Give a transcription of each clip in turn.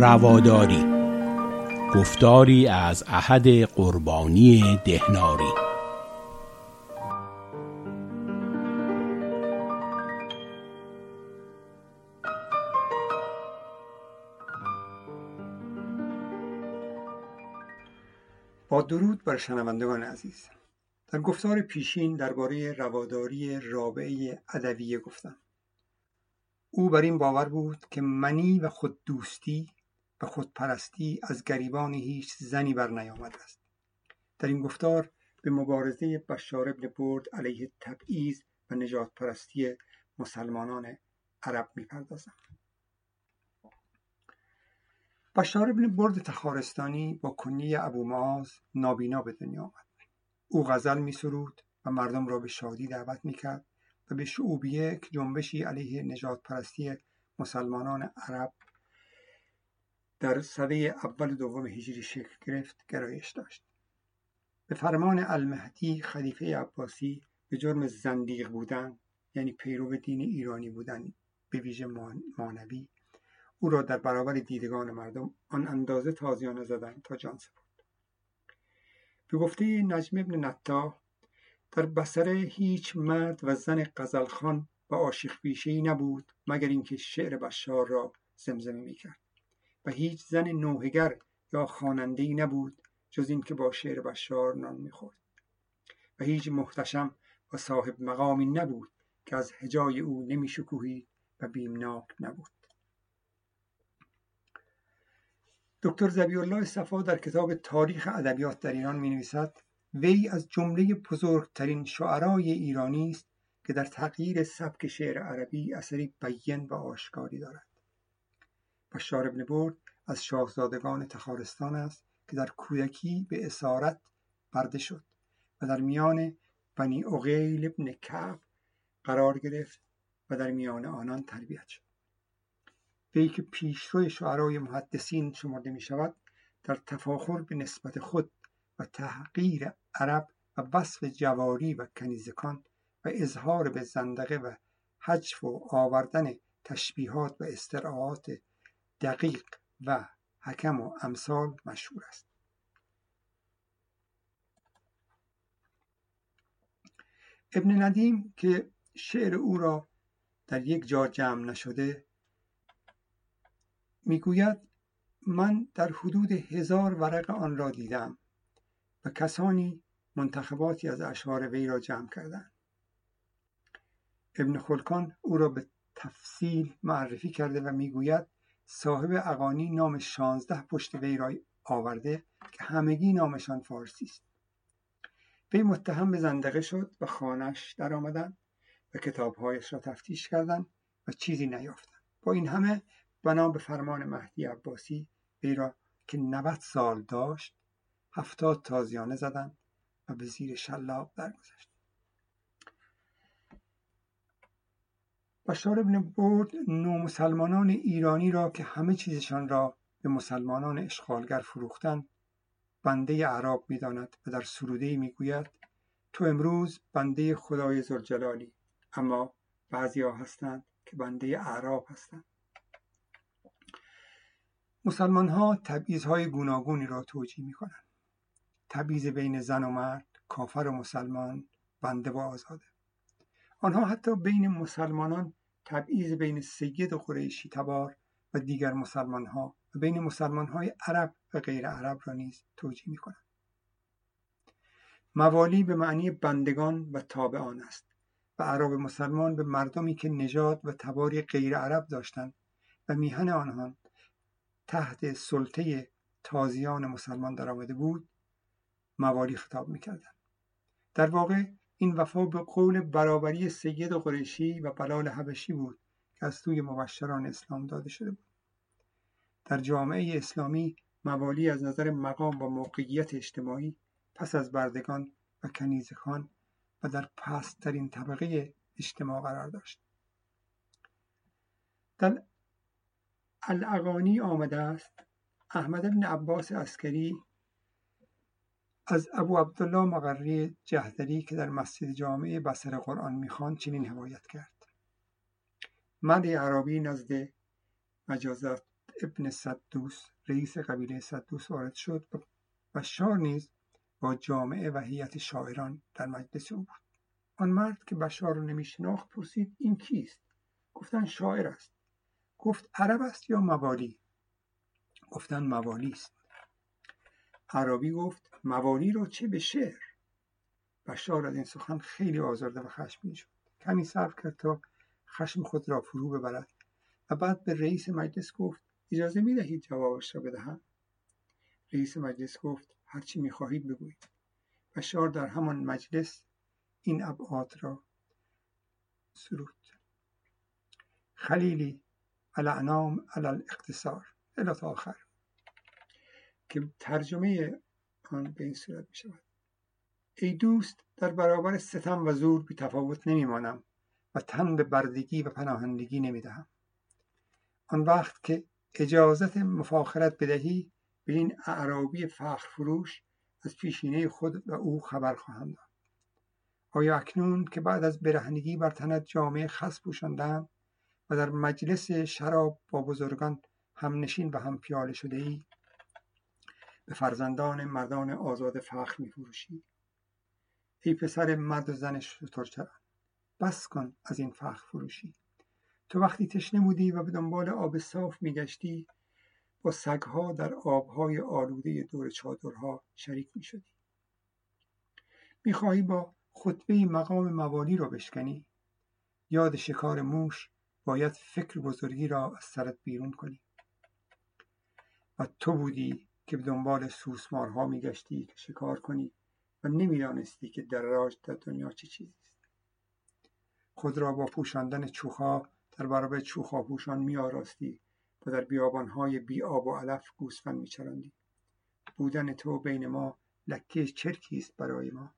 رواداری. گفتاری از احد قربانی دهناری. با درود بر شنوندگان عزیز. در گفتار پیشین درباره رواداری رابعه ادویه گفتم. او بر این باور بود که منی و خود دوستی و خودپرستی از گریبان هیچ زنی بر نیامده است. در این گفتار به مبارزه بشار ابن برد علیه تبعیض و نجات پرستی مسلمانان عرب می‌پردازم بشار ابن برد تخارستانی با کنیه ابو معاذ نابینا به دنیا آمد. او غزل می سرود و مردم را به شادی دعوت می کرد و به شعوبیه که جنبشی علیه نجات پرستی مسلمانان عرب در سده اول دوم هجری شکل گرفت گرایش داشت. به فرمان المهدی خلیفه عباسی به جرم زندیق بودن یعنی پیرو دین ایرانی بودن به ویژه مانوی او را در برابر دیدگان مردم آن اندازه تازیانه زدند تا جان سپرد. به گفته نجم ابن نتا در بسره هیچ مرد و زن قزلخان و عاشق نبود مگر اینکه شعر بشار را زمزمه می‌کرد. و هیچ زن نوهگر یا خواننده ای نبود جز اینکه با شعر بشار نان می‌خورد. و هیچ محتشم و صاحب مقامی نبود که از هجای او نمیشکوهید و بیمناک نبود. دکتر زبیالله صفا در کتاب تاریخ ادبیات در ایران می نویسد وی از جمله بزرگترین شعرای ایرانی است که در تغییر سبک شعر عربی اثری بیین و آشکاری دارد. بشار ابن برد از شاهزادگان تخارستان است که در کودکی به اسارت برده شد و در میان بنی اغیل ابن کعب قرار گرفت و در میان آنان تربیت شد. وی که پیشرو شعرای محدثین شمرده می شود در تفاخر به نسبت خود و تحقیر عرب و وصف جواری و کنیزکان و اظهار به زندقه و حجف و آوردن تشبیهات و استرعات دقیق و حکم و امثال مشهور است. ابن ندیم که شعر او را در یک جا جمع نشده می‌گوید من در حدود هزار ورق آن را دیدم و کسانی منتخباتی از اشعار وی را جمع کردند. ابن خلکان او را به تفصیل معرفی کرده و می‌گوید صاحب اقانی نام شانزده پشت وی را آورده که همگی نامشان فارسی است. وی متهم به زندقه شد و خانش در آمدن و کتابهایش را تفتیش کردند و چیزی نیافتند. با این همه بنا به فرمان مهدی عباسی وی را که 90 سال داشت هفتاد تازیانه زدند و به زیر شلاق درگذشت. بشار ابن برد نو مسلمانان ایرانی را که همه چیزشان را به مسلمانان اشغالگر فروختند بنده اعراب می‌داند و در سروده می‌گوید تو امروز بنده خدای زلجلالی اما بعضی ها هستند که بنده اعراب هستند مسلمان ها تبعیض های گوناگونی را توجیه می کنند. تبعیض بین زن و مرد، کافر و مسلمان، بنده و آزاده. آنها حتی بین مسلمانان تبعیض بین سید قریشی تبار و دیگر مسلمان ها و بین مسلمان های عرب و غیر عرب را نیز توجیه می کنند. موالی به معنی بندگان و تابعان است و عرب مسلمان به مردمی که نژاد و تباری غیر عرب داشتند و میهن آنها تحت سلطه تازیان مسلمان درآمده بود موالی خطاب می‌کردند در واقع این وفا به قول برابری سید قریشی و بلال حبشی بود که از سوی مبشران اسلام داده شده بود. در جامعه اسلامی موالی از نظر مقام و موقعیت اجتماعی پس از بردگان و کنیزکان و در پسترین طبقه اجتماع قرار داشت. در الاغانی آمده است احمد بن عباس عسکری از ابو عبدالله مقری جهدری که در مسجد جامعه بسر قرآن می‌خواند چنین حمایت کرد. مرد عربی نزد مجازات ابن صدوس رئیس قبیله صدوس وارد شد و بشار نیز با جامعه و هیئت شاعران در مجلس او بود. آن مرد که بشار را نمیشناخت پرسید این کیست؟ گفتن شاعر است. گفت عرب است یا موالی؟ گفتن موالی است. عربی گفت موالی را چه به شعر؟ بشار از این سخن خیلی آزرده و خشمگین شد. کمی صبر کرد تا خشم خود را فرو ببرد و بعد به رئیس مجلس گفت اجازه می دهید جوابش را بدهم؟ رئیس مجلس گفت هرچی می خواهید بگویید. بشار در همان مجلس این ابعاد را سرود خلیلی الانام علی الاقتصار. الی آخر. که ترجمه آن به این صورت می شود ای دوست در برابر ستم و زور بی تفاوت نمی مانم و تن به بردگی و پناهندگی نمی دهم آن وقت که اجازت مفاخرت بدهی به این اعرابی فخر فروش از پیشینه خود و او خبر خواهم داد. آیا اکنون که بعد از برهنگی بر تنت جامعه خس پوشاندم و در مجلس شراب با بزرگان هم نشین و هم پیاله شده ای به فرزندان مردان آزاد فخر می فروشی ای پسر مرد و زن شترچران بس کن از این فخر فروشی. تو وقتی تشنه بودی و به دنبال آب صاف میگشتی با سگها در آبهای آلوده دور چادرها شریک می شدی می‌خواهی با خطبه مقام موالی را بشکنی؟ یاد شکار موش باید فکر بزرگی را از سرت بیرون کنی. و تو بودی که به دنبال سوسمارها میگشتی که شکار کنی و نمی‌دانستی که دراج در دنیا چه چیزی است. خود را با پوشاندن چوخها در برابر چوخاپوشان میآراستی و در بیابانهای بی آب و علف گوسفند میچراندی. بودن تو بین ما لکه چرکی است برای ما.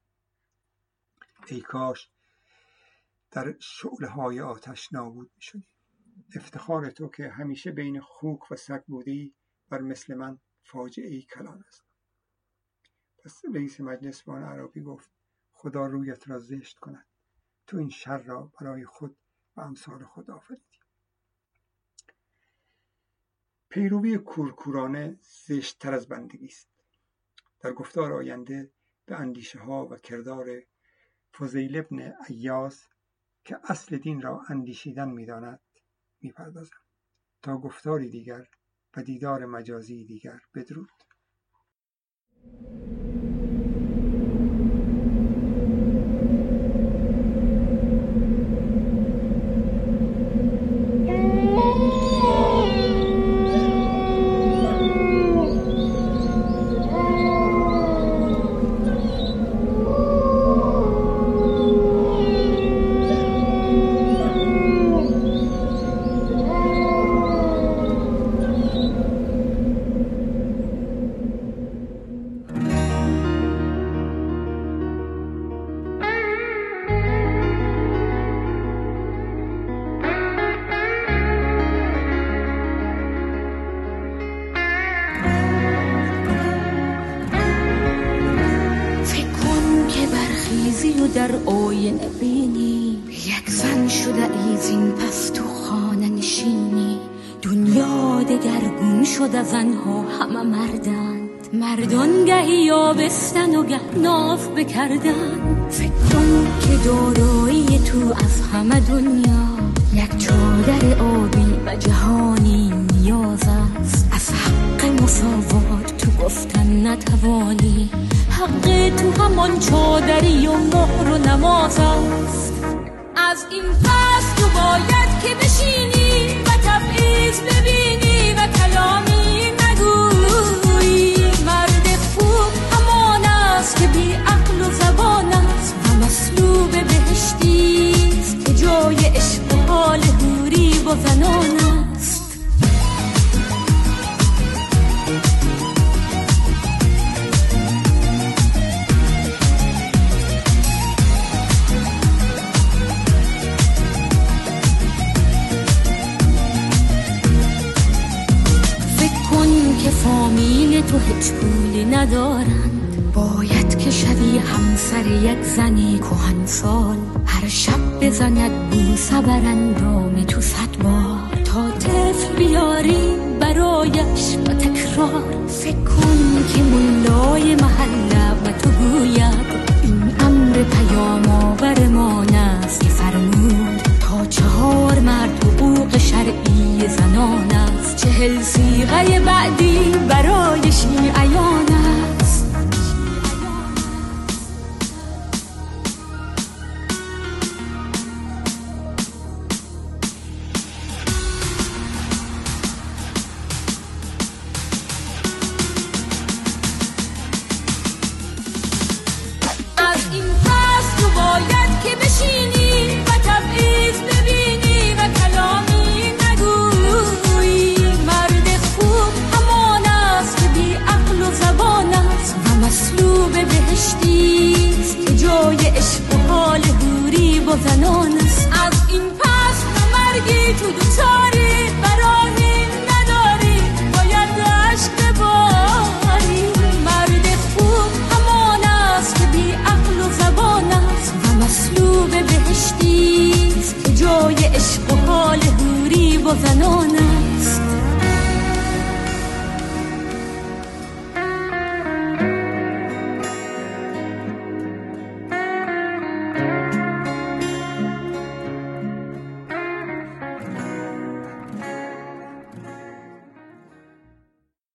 ای کاش در شعله های آتش نابود می شدی افتخار تو که همیشه بین خوک و سگ بودی بر مثل من فاجعه ای کلان است. پس رئیس مجلس بان عربی گفت خدا رویت را زشت کند. تو این شر را برای خود و امثال خود آفریدی. پیروی کورکورانه زشتتر از بندگی است. در گفتار آینده به اندیشه ها و کردار فضیل ابن ایاس که اصل دین را اندیشیدن می‌داند می‌پردازم. تا گفتاری دیگر و دیدار مجازی دیگر بدرود. در آینه بینی. یک زن شده ایزین پس تو خانه نشینی. دنیا دگرگون شده زنها همه مردند. مردان گهی بستن و گه ناف بکردن فکر کن که دارایی تو از همه دنیا. یک چادر آبی و جهانی نیاز است. از حق مساوات تو گفتن نتوانی. حق تو همان چادری و مهر و نماز است. از این پس تو باید که بشینی و تبعیض ببینی و کلامی نگویی مرد خوب همان است که بی عقل و زبان است و مسلوب بهشتی است که جای عشق و حال حوری با زنان تو هیچ پولی ندارند. باید که شوی همسر یک زنی کهن سال هر شب بزند بوسه بر اندام تو صد بار. تا طفل بیاری برایش و تکرار. فکر کن که ملای محله زنان از این پس مرگی تو دوتاری برای نداری. باید عشق بباری. مرد خوب همان است که بی عقل و زبان است و مسلوب بهشتی است. جای عشق و حال هوری با زنان است